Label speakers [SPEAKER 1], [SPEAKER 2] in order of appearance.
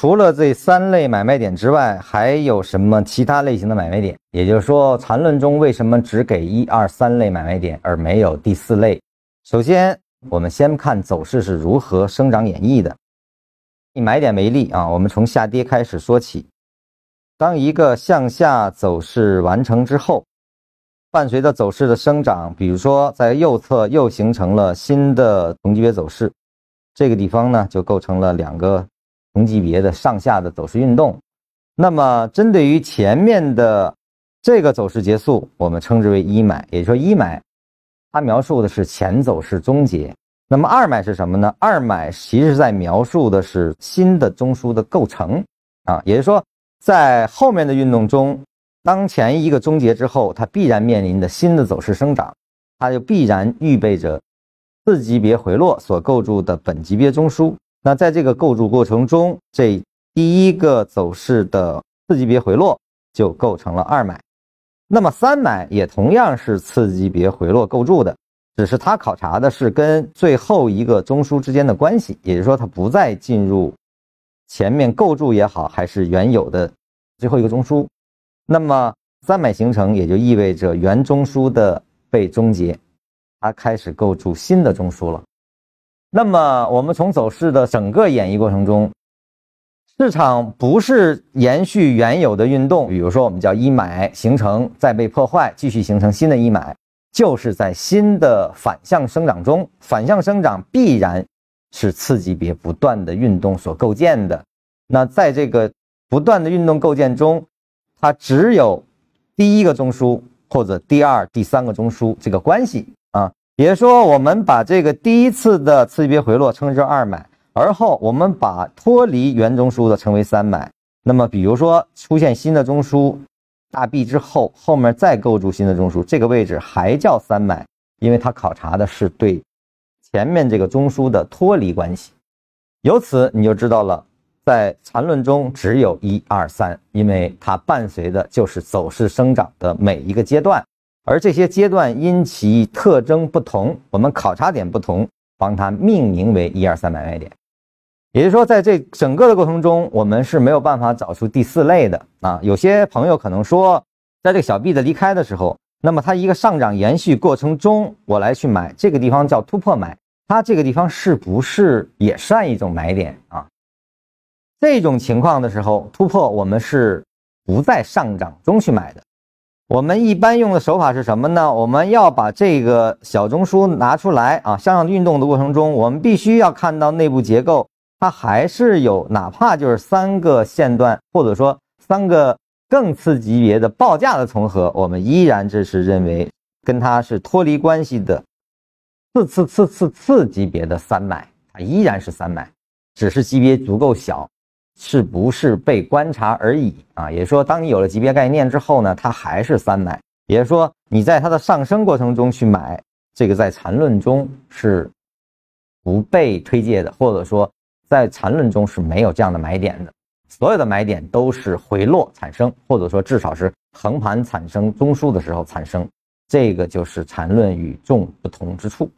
[SPEAKER 1] 除了这三类买卖点之外，还有什么其他类型的买卖点？也就是说，缠论中为什么只给一二三类买卖点，而没有第四类？首先，我们先看走势是如何生长演绎的。以买点为例啊，我们从下跌开始说起。当一个向下走势完成之后，伴随着走势的生长，比如说在右侧又形成了新的同级别走势，这个地方呢就构成了两个。同级别的上下的走势运动，那么针对于前面的这个走势结束，我们称之为一买，也就是说一买，它描述的是前走势终结。那么二买是什么呢？二买其实在描述的是新的中枢的构成啊，也就是说，在后面的运动中，当前一个终结之后，它必然面临的新的走势生长，它就必然预备着次级别回落所构筑的本级别中枢。那在这个构筑过程中，这第一个走势的次级别回落就构成了二买，那么三买也同样是次级别回落构筑的，只是它考察的是跟最后一个中枢之间的关系，也就是说它不再进入前面构筑也好，还是原有的最后一个中枢，那么三买形成也就意味着原中枢的被终结，它开始构筑新的中枢了。那么，我们从走势的整个演绎过程中，市场不是延续原有的运动，比如说我们叫一买形成再被破坏，继续形成新的一买，就是在新的反向生长中，反向生长必然是次级别不断的运动所构建的。那在这个不断的运动构建中，它只有第一个中枢或者第二、第三个中枢这个关系。也说，我们把这个第一次的次级别回落称之二买，而后我们把脱离原中枢的称为三买。那么，比如说出现新的中枢大 B 之后，后面再构筑新的中枢，这个位置还叫三买，因为它考察的是对前面这个中枢的脱离关系。由此你就知道了，在缠论中只有一二三，因为它伴随的就是走势生长的每一个阶段。而这些阶段因其特征不同，我们考察点不同，帮它命名为一二三买卖点。也就是说，在这整个的过程中，我们是没有办法找出第四类的啊。有些朋友可能说，在这个小 B 的离开的时候，那么它一个上涨延续过程中，我来去买这个地方叫突破买，它这个地方是不是也算一种买点啊？这种情况的时候，突破我们是不在上涨中去买的。我们一般用的手法是什么呢？我们要把这个小中枢拿出来啊，向上运动的过程中，我们必须要看到内部结构，它还是有哪怕就是三个线段，或者说三个更次级别的报价的重合，我们依然这是认为跟它是脱离关系的次次次次次级别的三买，它依然是三买，只是级别足够小。是不是被观察而已啊？也就是说，当你有了级别概念之后呢，它还是三买。也就是说，你在它的上升过程中去买，这个在缠论中是不被推介的，或者说在缠论中是没有这样的买点的。所有的买点都是回落产生，或者说至少是横盘产生中枢的时候产生。这个就是缠论与众不同之处。